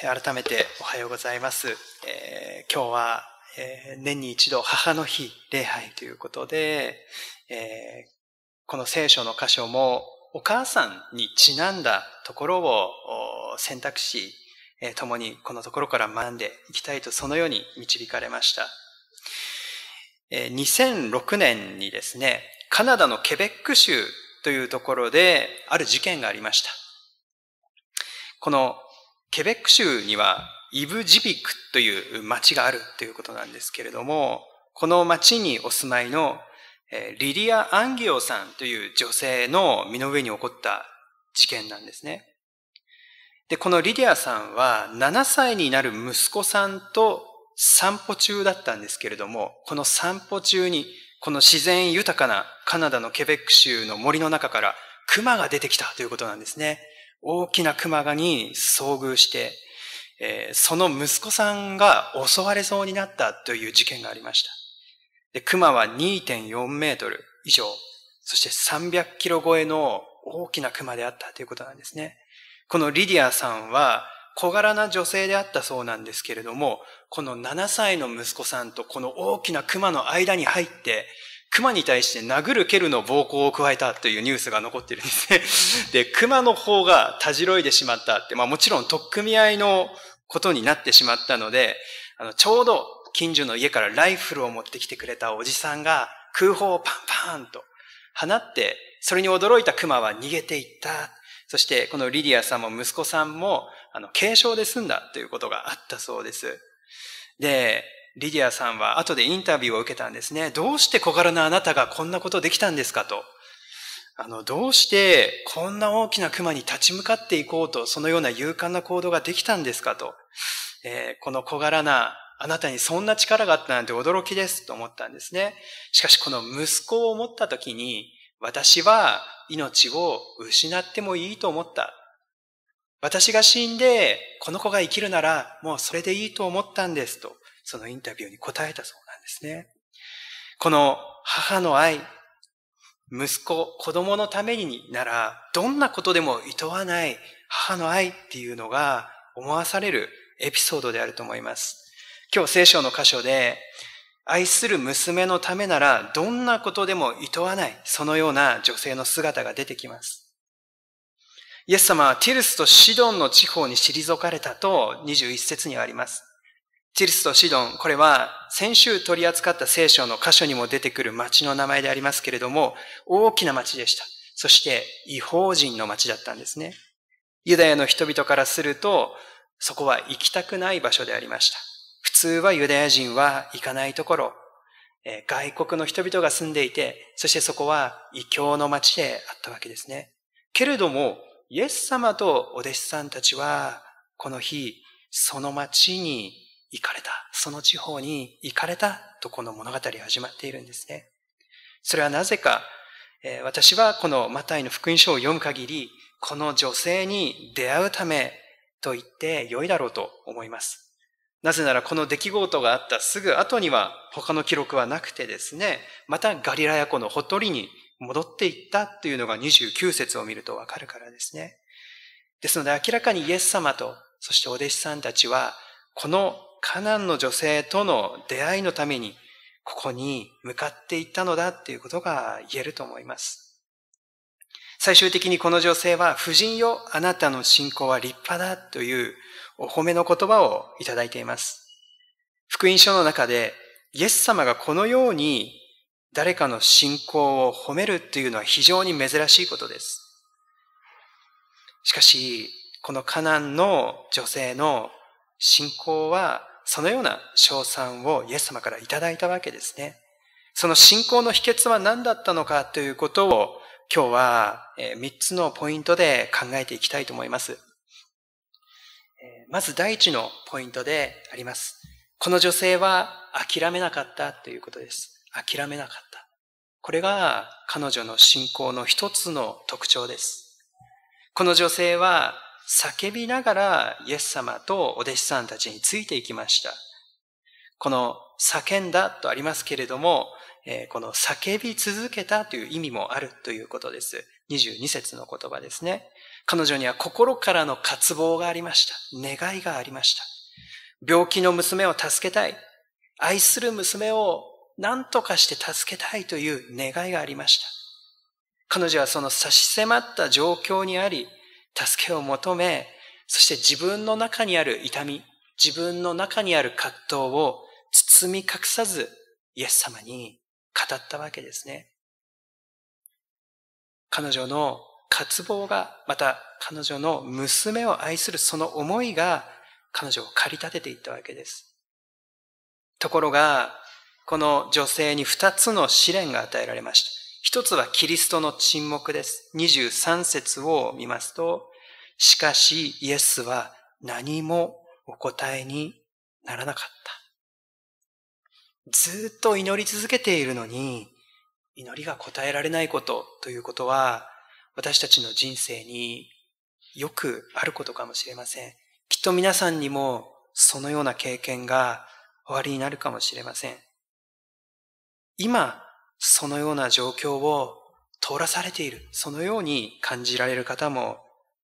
改めておはようございます。えー、今日は、えー、年に一度母の日礼拝ということで、えー、この聖書の箇所もお母さんにちなんだところを選択し、え共にこのところから学んでいきたいとそのように導かれました。え2006年にですね、カナダのケベック州というところである事件がありました。このケベック州にはイブジビクという町があるということなんですけれども、この町にお住まいのリリア・アンギオさんという女性の身の上に起こった事件なんですね。で、このリディアさんは7歳になる息子さんと散歩中だったんですけれども、この散歩中にこの自然豊かなカナダのケベック州の森の中から熊が出てきたということなんですね。大きな熊がに遭遇して、その息子さんが襲われそうになったという事件がありました。で、熊は2.4メートル以上、そして300キロ超えの大きな熊であったということなんですね。このリディアさんは小柄な女性であったそうなんですけれども、この7歳の息子さんとこの大きな熊の間に入って、熊に対して殴る蹴るの暴行を加えたというニュースが残ってるんですね。で、熊の方がたじろいでしまったって、まあもちろん取っ組み合いのことになってしまったので、あの、ちょうど近所の家からライフルを持ってきてくれたおじさんが空砲をパンパンと放って、それに驚いた熊は逃げていった。そしてこのリディアさんも息子さんもあの軽傷で済んだということがあったそうです。で、リディアさんは後でインタビューを受けたんですね。どうして小柄なあなたがこんなことできたんですかと。あの、どうしてこんな大きな熊に立ち向かっていこうと、そのような勇敢な行動ができたんですかと。えー、この小柄なあなたにそんな力があったなんて驚きですと思ったんですね。しかしこの息子を持った時に、私は命を失ってもいいと思った。私が死んで、この子が生きるなら、もうそれでいいと思ったんですと。そのインタビューに答えたそうなんですね。この母の愛、息子、子供のためになら、どんなことでも厭わない母の愛っていうのが思わされるエピソードであると思います。今日聖書の箇所で、愛する娘のためならどんなことでも厭わない、そのような女性の姿が出てきます。イエス様はティルスとシドンの地方に退かれたと21節にあります。ティルスとシドン、これは先週取り扱った聖書の箇所にも出てくる町の名前でありますけれども、大きな町でした。そして違法人の町だったんですね。ユダヤの人々からすると、そこは行きたくない場所でありました。普通はユダヤ人は行かないところ、外国の人々が住んでいて、そしてそこは異教の町であったわけですね。けれども、イエス様とお弟子さんたちは、この日、その町に行かれた、その地方に行かれたとこの物語は始まっているんですね。それはなぜか、私はこのマタイの福音書を読む限り、この女性に出会うためと言って良いだろうと思います。なぜならこの出来事があったすぐ後には他の記録はなくてですね、またガリラヤ湖のほとりに戻っていったというのが29節を見るとわかるからですね。ですので明らかにイエス様と、そしてお弟子さんたちは、このカナンの女性との出会いのために、ここに向かっていったのだっていうことが言えると思います。最終的にこの女性は、夫人よ、あなたの信仰は立派だというお褒めの言葉をいただいています。福音書の中で、イエス様がこのように誰かの信仰を褒めるっていうのは非常に珍しいことです。しかし、このカナンの女性の信仰はそのような賞賛をイエス様からいただいたわけですね。その信仰の秘訣は何だったのかということを今日は3つのポイントで考えていきたいと思います。まず第一のポイントであります。この女性は諦めなかったということです。諦めなかった。これが彼女の信仰の一つの特徴です。この女性は叫びながらイエス様とお弟子さんたちについていきました。この叫んだとありますけれども、この叫び続けたという意味もあるということです。22節の言葉ですね。彼女には心からの渇望がありました。願いがありました。病気の娘を助けたい。愛する娘を何とかして助けたいという願いがありました。彼女はその差し迫った状況にあり、助けを求め、そして自分の中にある痛み、自分の中にある葛藤を包み隠さずイエス様に語ったわけですね。彼女の渇望が、また彼女の娘を愛するその思いが彼女を駆り立てていったわけです。ところが、この女性に二つの試練が与えられました。一つはキリストの沈黙です。23節を見ますと、しかしイエスは何もお答えにならなかった。ずっと祈り続けているのに、祈りが答えられないことということは、私たちの人生によくあることかもしれません。きっと皆さんにもそのような経験が終わりになるかもしれません。今、そのような状況を通らされている、そのように感じられる方も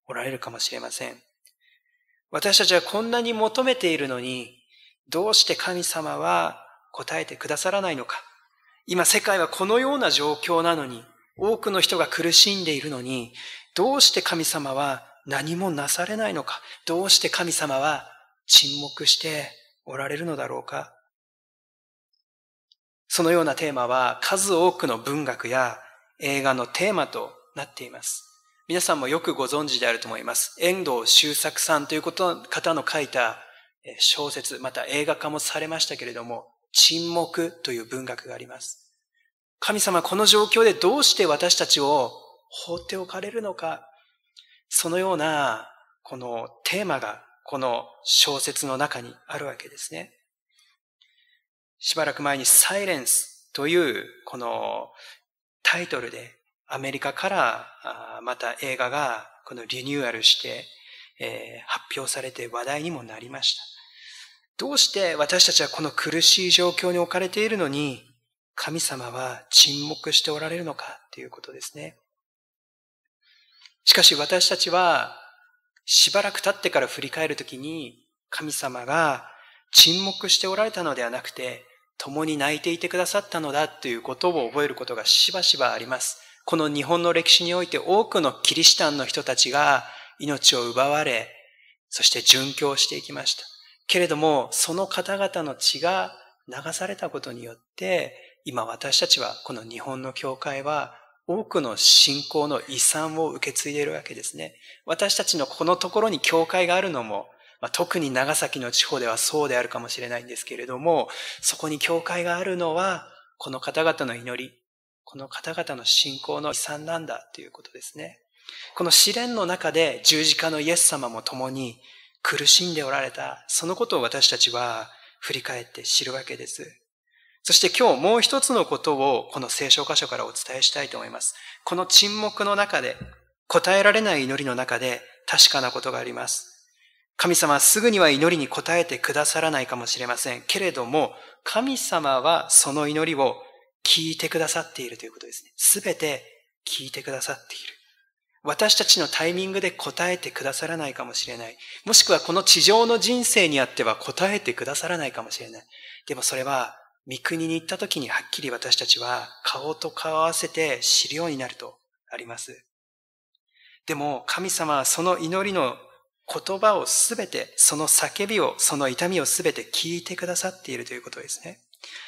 おられるかもしれません。私たちはこんなに求めているのに、どうして神様は答えてくださらないのか。今世界はこのような状況なのに、多くの人が苦しんでいるのに、どうして神様は何もなされないのか。どうして神様は沈黙しておられるのだろうか。そのようなテーマは数多くの文学や映画のテーマとなっています。皆さんもよくご存知であると思います。遠藤周作さんということ方の書いた小説、また映画化もされましたけれども、沈黙という文学があります。神様この状況でどうして私たちを放っておかれるのか、そのようなこのテーマがこの小説の中にあるわけですね。しばらく前にサイレンスというこのタイトルでアメリカからまた映画がこのリニューアルして、え発表されて話題にもなりました。どうして私たちはこの苦しい状況に置かれているのに、神様は沈黙しておられるのかということですね。しかし私たちは、しばらく経ってから振り返るときに、神様が沈黙しておられたのではなくて、共に泣いていてくださったのだということを覚えることがしばしばあります。この日本の歴史において多くのキリシタンの人たちが命を奪われ、そして殉教していきました。けれども、その方々の血が流されたことによって、今私たちは、この日本の教会は、多くの信仰の遺産を受け継いでいるわけですね。私たちのこのところに教会があるのも、まあ、特に長崎の地方ではそうであるかもしれないんですけれども、そこに教会があるのは、この方々の祈り、この方々の信仰の遺産なんだということですね。この試練の中で十字架のイエス様も共に苦しんでおられた、そのことを私たちは振り返って知るわけです。そして今日もう一つのことをこの聖書箇所からお伝えしたいと思います。この沈黙の中で、答えられない祈りの中で確かなことがあります。神様はすぐには祈りに応えてくださらないかもしれません。けれども、神様はその祈りを聞いてくださっているということですね。すべて聞いてくださっている。私たちのタイミングで答えてくださらないかもしれない。もしくはこの地上の人生にあっては答えてくださらないかもしれない。でもそれは、三国に行った時にはっきり私たちは顔と顔合わせて知るようになるとあります。でも神様はその祈りの言葉をすべて、その叫びを、その痛みをすべて聞いてくださっているということですね。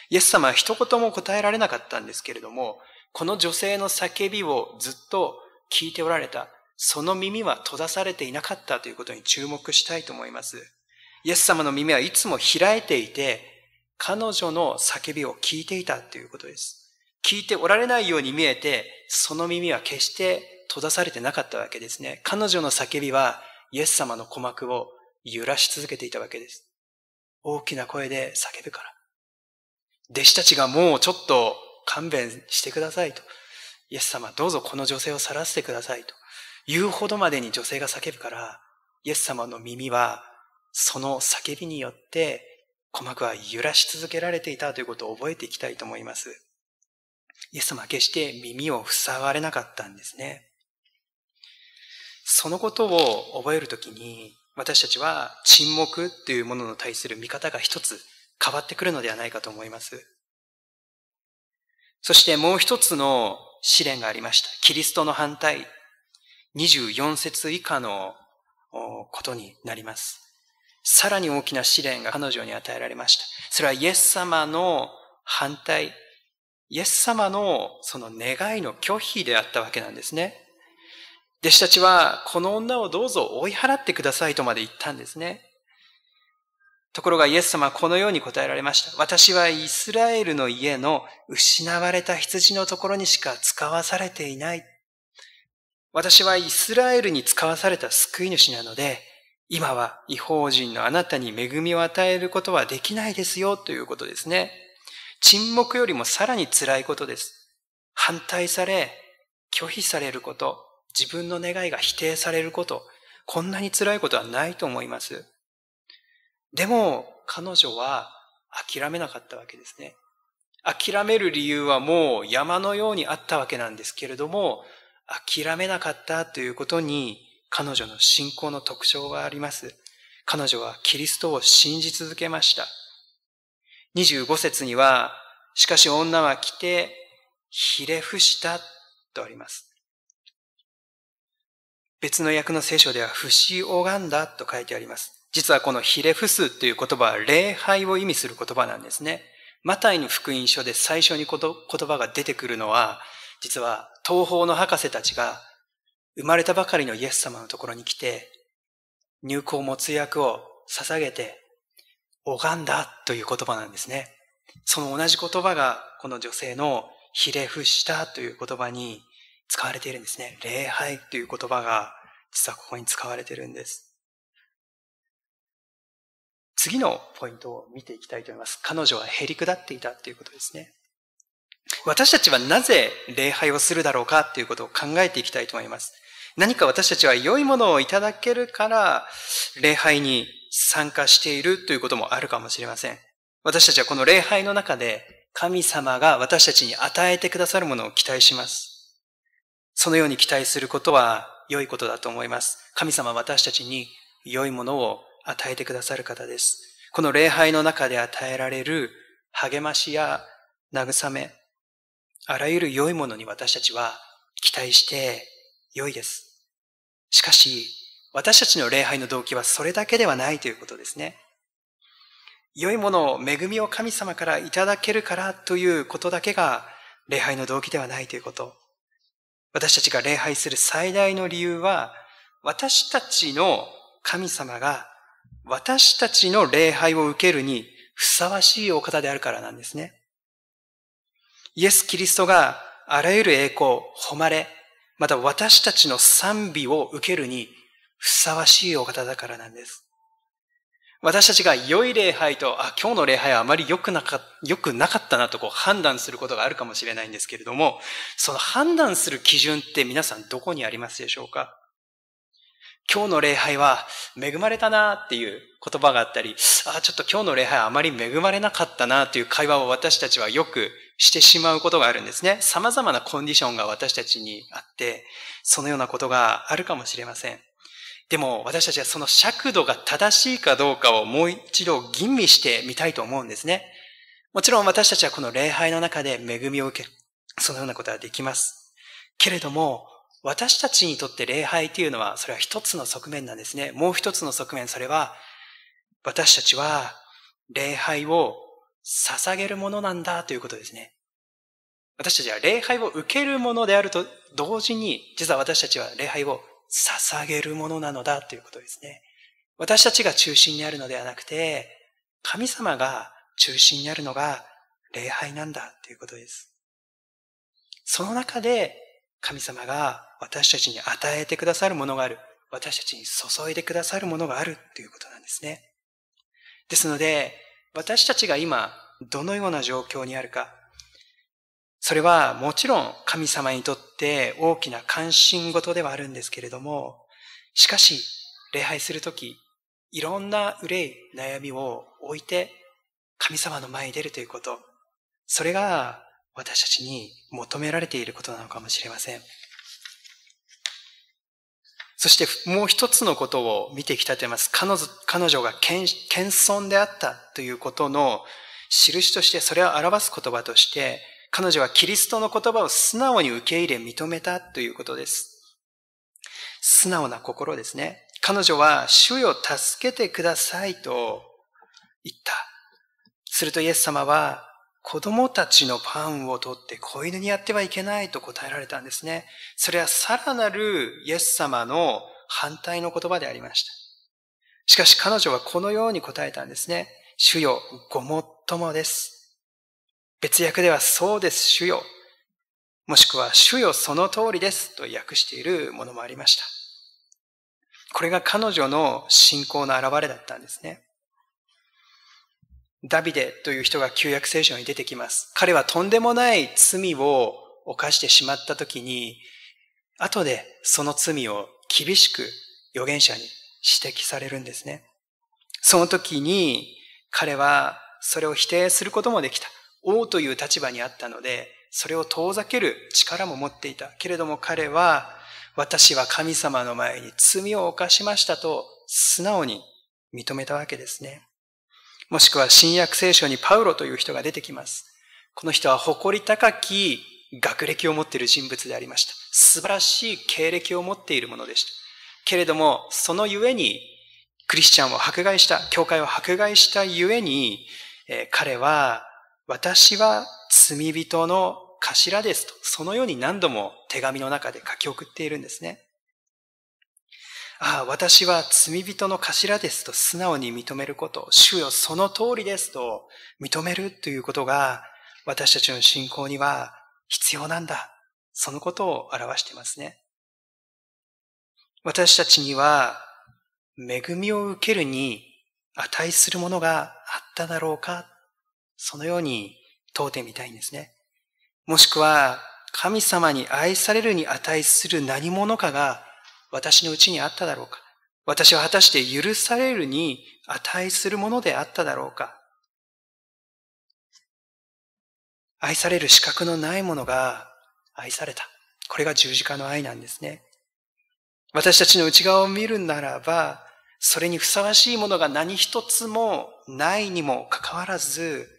イエス様は一言も答えられなかったんですけれども、この女性の叫びをずっと聞いておられた、その耳は閉ざされていなかったということに注目したいと思います。イエス様の耳はいつも開いていて、彼女の叫びを聞いていたということです。聞いておられないように見えて、その耳は決して閉ざされてなかったわけですね。彼女の叫びは、イエス様の鼓膜を揺らし続けていたわけです。大きな声で叫ぶから。弟子たちがもうちょっと勘弁してくださいと。イエス様どうぞこの女性を去らせてくださいと言うほどまでに女性が叫ぶから、イエス様の耳はその叫びによって鼓膜は揺らし続けられていたということを覚えていきたいと思います。イエス様は決して耳を塞がれなかったんですね。そのことを覚えるときに、私たちは沈黙というものに対する見方が一つ変わってくるのではないかと思います。そしてもう一つの試練がありました。キリストの反対。24節以下のことになります。さらに大きな試練が彼女に与えられました。それはイエス様の反対、イエス様のその願いの拒否であったわけなんですね。弟子たちは、この女をどうぞ追い払ってくださいとまで言ったんですね。ところがイエス様はこのように答えられました。私はイスラエルの家の失われた羊のところにしか使わされていない。私はイスラエルに使わされた救い主なので、今は違法人のあなたに恵みを与えることはできないですよということですね。沈黙よりもさらに辛いことです。反対され、拒否されること、自分の願いが否定されること、こんなに辛いことはないと思います。でも、彼女は諦めなかったわけですね。諦める理由はもう山のようにあったわけなんですけれども、諦めなかったということに彼女の信仰の特徴があります。彼女はキリストを信じ続けました。25節には、しかし女は来て、ひれ伏したとあります。別の訳の聖書では、不死拝んだと書いてあります。実はこのひれ伏すという言葉は礼拝を意味する言葉なんですね。マタイの福音書で最初に言葉が出てくるのは、実は東方の博士たちが生まれたばかりのイエス様のところに来て、入港没薬を捧げて、拝んだという言葉なんですね。その同じ言葉がこの女性のひれ伏したという言葉に使われているんですね。礼拝という言葉が実はここに使われているんです。次のポイントを見ていきたいと思います。彼女はへり下っていたということですね。私たちはなぜ礼拝をするだろうかということを考えていきたいと思います。何か私たちは良いものをいただけるから礼拝に参加しているということもあるかもしれません。私たちはこの礼拝の中で神様が私たちに与えてくださるものを期待します。そのように期待することは良いことだと思います。神様私たちに良いものを与えてくださる方です。この礼拝の中で与えられる励ましや慰め、あらゆる良いものに私たちは期待して良いです。しかし、私たちの礼拝の動機はそれだけではないということですね。良いものを、恵みを神様からいただけるからということだけが礼拝の動機ではないということ。私たちが礼拝する最大の理由は、私たちの神様が私たちの礼拝を受けるにふさわしいお方であるからなんですね。イエス・キリストがあらゆる栄光、誉れ、また私たちの賛美を受けるにふさわしいお方だからなんです。私たちが良い礼拝と、あ、今日の礼拝はあまり良くなか良くなかったなとこう判断することがあるかもしれないんですけれども、その判断する基準って皆さんどこにありますでしょうか？今日の礼拝は恵まれたなっていう言葉があったり、あ、ちょっと今日の礼拝はあまり恵まれなかったなという会話を私たちはよくしてしまうことがあるんですね。様々なコンディションが私たちにあって、そのようなことがあるかもしれません。でも私たちはその尺度が正しいかどうかをもう一度吟味してみたいと思うんですね。もちろん私たちはこの礼拝の中で恵みを受ける。そのようなことはできます。けれども、私たちにとって礼拝というのは、それは一つの側面なんですね。もう一つの側面、それは、私たちは礼拝を捧げるものなんだということですね。私たちは礼拝を受けるものであると同時に、実は私たちは礼拝を捧げるものなのだということですね。私たちが中心にあるのではなくて、神様が中心にあるのが礼拝なんだということです。その中で神様が私たちに与えてくださるものがある。私たちに注いでくださるものがあるということなんですね。ですので、私たちが今、どのような状況にあるか、それはもちろん神様にとって大きな関心事ではあるんですけれども、しかし、礼拝するとき、いろんな憂い、悩みを置いて神様の前に出るということ、それが私たちに求められていることなのかもしれません。そしてもう一つのことを見てきたといます。彼女彼女が謙遜であったということの印として、それを表す言葉として、彼女はキリストの言葉を素直に受け入れ認めたということです。素直な心ですね。彼女は、主よ助けてくださいと言った。するとイエス様は、子供たちのパンを取って子犬にやってはいけないと答えられたんですね。それはさらなるイエス様の反対の言葉でありました。しかし彼女はこのように答えたんですね。主よ、ごもっともです。別訳ではそうです、主よ。もしくは主よその通りですと訳しているものもありました。これが彼女の信仰の表れだったんですね。ダビデという人が旧約聖書に出てきます。彼はとんでもない罪を犯してしまった時に、後でその罪を厳しく預言者に指摘されるんですね。その時に彼はそれを否定することもできた。王という立場にあったので、それを遠ざける力も持っていた。けれども彼は、私は神様の前に罪を犯しましたと素直に認めたわけですね。もしくは新約聖書にパウロという人が出てきます。この人は誇り高き学歴を持っている人物でありました。素晴らしい経歴を持っているものでした。けれども、そのゆえに、クリスチャンを迫害した、教会を迫害したゆえに、えー、彼は、私は罪人の頭ですと、そのように何度も手紙の中で書き送っているんですね。ああ、私は罪人の頭ですと素直に認めること、主よその通りですと認めるということが私たちの信仰には必要なんだ。そのことを表していますね。私たちには恵みを受けるに値するものがあっただろうかそのように問うてみたいんですね。もしくは神様に愛されるに値する何者かが私のうちにあっただろうか私は果たして許されるに値するものであっただろうか愛される資格のないものが愛された。これが十字架の愛なんですね。私たちの内側を見るならば、それにふさわしいものが何一つもないにもかかわらず、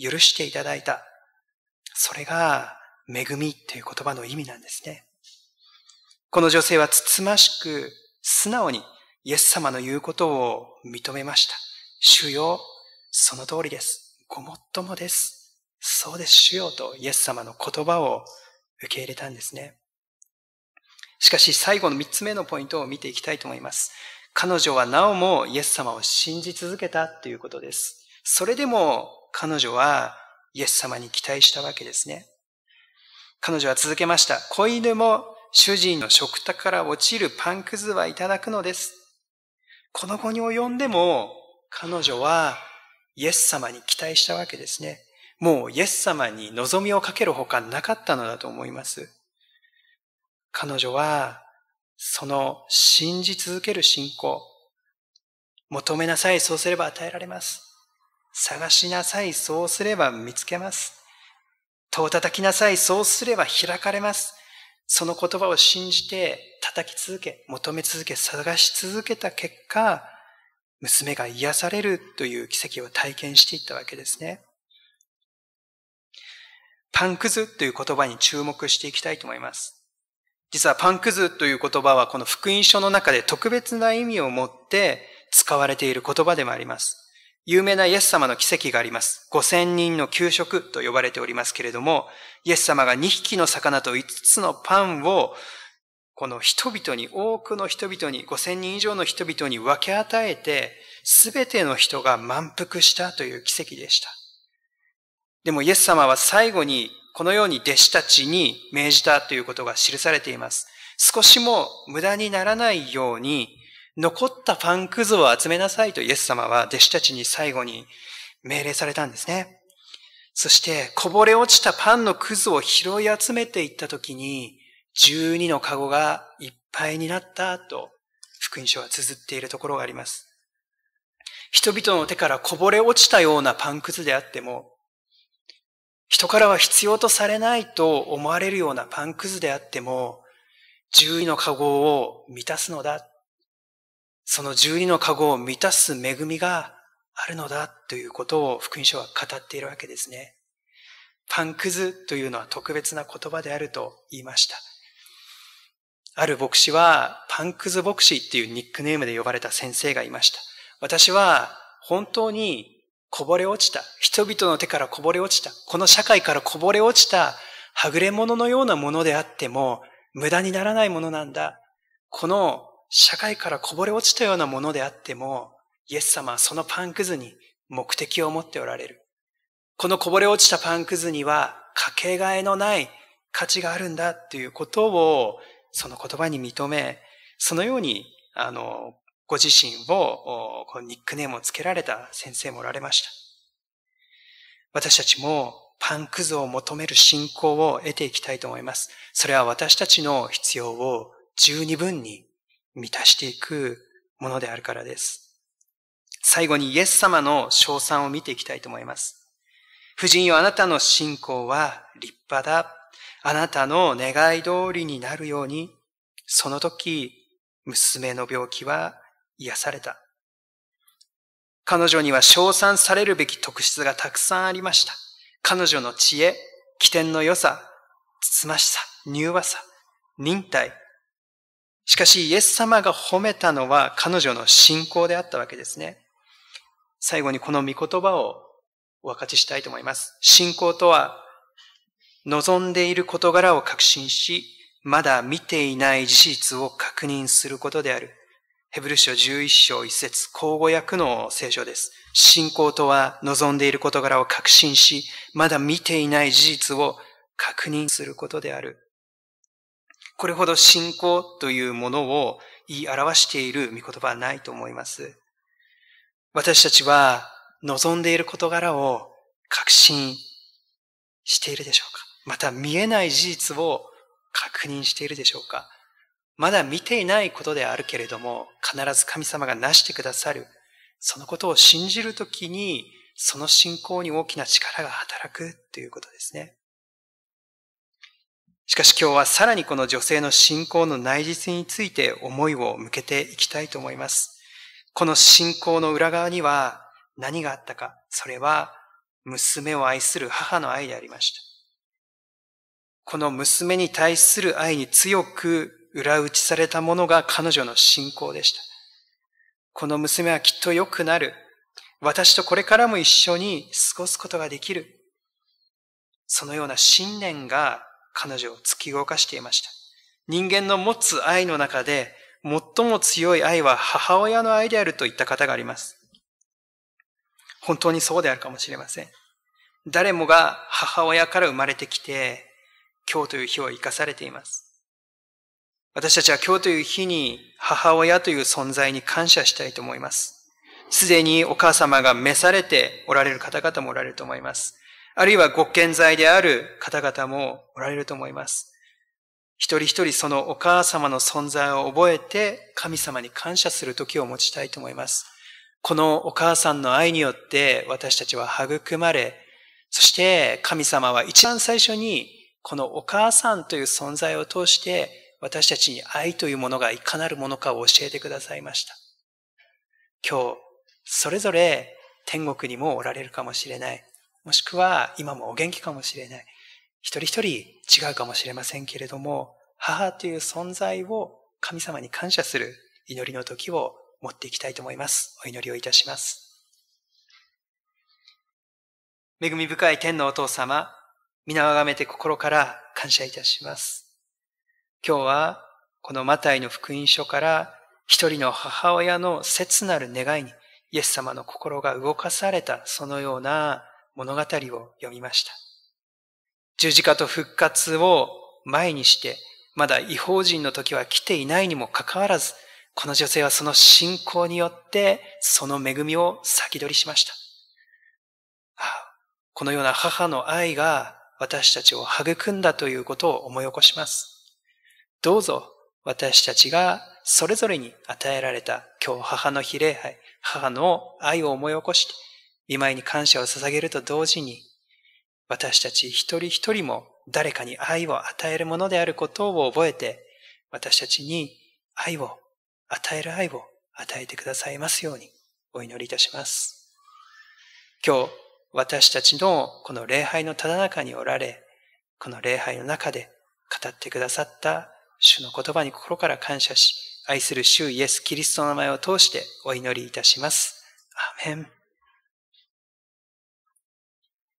許していただいた。それが恵みという言葉の意味なんですね。この女性はつつましく素直にイエス様の言うことを認めました。主よ、その通りです。ごもっともです。そうです、主よとイエス様の言葉を受け入れたんですね。しかし最後の三つ目のポイントを見ていきたいと思います。彼女はなおもイエス様を信じ続けたということです。それでも彼女はイエス様に期待したわけですね。彼女は続けました。子犬も主人の食卓から落ちるパンくずはいただくのです。この後に及んでも、彼女はイエス様に期待したわけですね。もうイエス様に望みをかけるほかなかったのだと思います。彼女は、その信じ続ける信仰、求めなさい、そうすれば与えられます。探しなさい、そうすれば見つけます。戸を叩きなさい、そうすれば開かれます。その言葉を信じて叩き続け、求め続け、探し続けた結果、娘が癒されるという奇跡を体験していったわけですね。パンくずという言葉に注目していきたいと思います。実はパンくずという言葉はこの福音書の中で特別な意味を持って使われている言葉でもあります。有名なイエス様の奇跡があります。五千人の給食と呼ばれておりますけれども、イエス様が2匹の魚と5つのパンを、この人々に、多くの人々に、5000人以上の人々に分け与えて、すべての人が満腹したという奇跡でした。でもイエス様は最後にこのように弟子たちに命じたということが記されています。少しも無駄にならないように、残ったパンくずを集めなさいとイエス様は弟子たちに最後に命令されたんですね。そしてこぼれ落ちたパンのくずを拾い集めていったときに、12のカゴがいっぱいになったと福音書は綴っているところがあります。人々の手からこぼれ落ちたようなパンくずであっても、人からは必要とされないと思われるようなパンくずであっても、十二の籠を満たすのだ。その十二の籠を満たす恵みがあるのだということを福音書は語っているわけですね。パンクズというのは特別な言葉であると言いました。ある牧師はパンクズ牧師っていうニックネームで呼ばれた先生がいました。私は本当にこぼれ落ちた、人々の手からこぼれ落ちた、この社会からこぼれ落ちた、はぐれ者のようなものであっても、無駄にならないものなんだ。この社会からこぼれ落ちたようなものであっても、イエス様はそのパンくずに目的を持っておられる。このこぼれ落ちたパンくずにはかけがえのない価値があるんだっていうことをその言葉に認め、そのように、あの、ご自身を、このニックネームを付けられた先生もおられました。私たちもパンクズを求める信仰を得ていきたいと思います。それは私たちの必要を十二分に満たしていくものであるからです。最後にイエス様の賞賛を見ていきたいと思います。夫人よあなたの信仰は立派だ。あなたの願い通りになるように、その時、娘の病気は癒された。彼女には称賛されるべき特質がたくさんありました。彼女の知恵、起点の良さ、つつましさ、柔和さ、忍耐。しかし、イエス様が褒めたのは彼女の信仰であったわけですね。最後にこの御言葉をお分かちしたいと思います。信仰とは、望んでいる事柄を確信し、まだ見ていない事実を確認することである。ヘブル書11章1節口語訳の聖書です。信仰とは望んでいる事柄を確信し、まだ見ていない事実を確認することである。これほど信仰というものを言い表している御言葉はないと思います。私たちは望んでいる事柄を確信しているでしょうか？また見えない事実を確認しているでしょうか？まだ見ていないことであるけれども、必ず神様がなしてくださる。そのことを信じるときに、その信仰に大きな力が働くということですね。しかし今日はさらにこの女性の信仰の内実について思いを向けていきたいと思います。この信仰の裏側には何があったか、それは娘を愛する母の愛でありました。この娘に対する愛に強く裏打ちされたものが彼女の信仰でした。この娘はきっと良くなる。私とこれからも一緒に過ごすことができる。そのような信念が彼女を突き動かしていました。人間の持つ愛の中で最も強い愛は母親の愛であるといった方があります。本当にそうであるかもしれません。誰もが母親から生まれてきて、今日という日を生かされています。私たちは今日という日に母親という存在に感謝したいと思います。すでにお母様が召されておられる方々もおられると思います。あるいはご健在である方々もおられると思います。一人一人そのお母様の存在を覚えて神様に感謝する時を持ちたいと思います。このお母さんの愛によって私たちは育まれ、そして神様は一番最初にこのお母さんという存在を通して私たちに愛というものがいかなるものかを教えてくださいました。今日、それぞれ天国にもおられるかもしれない。もしくは今もお元気かもしれない。一人一人違うかもしれませんけれども、母という存在を神様に感謝する祈りの時を持っていきたいと思います。お祈りをいたします。恵み深い天のお父様、皆をあがめて心から感謝いたします。今日はこのマタイの福音書から一人の母親の切なる願いにイエス様の心が動かされたそのような物語を読みました。十字架と復活を前にして、まだ違法人の時は来ていないにもかかわらず、この女性はその信仰によってその恵みを先取りしました。このような母の愛が私たちを育んだということを思い起こします。どうぞ私たちがそれぞれに与えられた今日母の日礼拝、母の愛を思い起こして、見舞いに感謝を捧げると同時に、私たち一人一人も誰かに愛を与えるものであることを覚えて、私たちに愛を、与える愛を与えてくださいますようにお祈りいたします。今日、私たちのこの礼拝のただ中におられ、この礼拝の中で語ってくださった主の言葉に心から感謝し、愛する主イエス・キリストの名前を通してお祈りいたします。アーメン。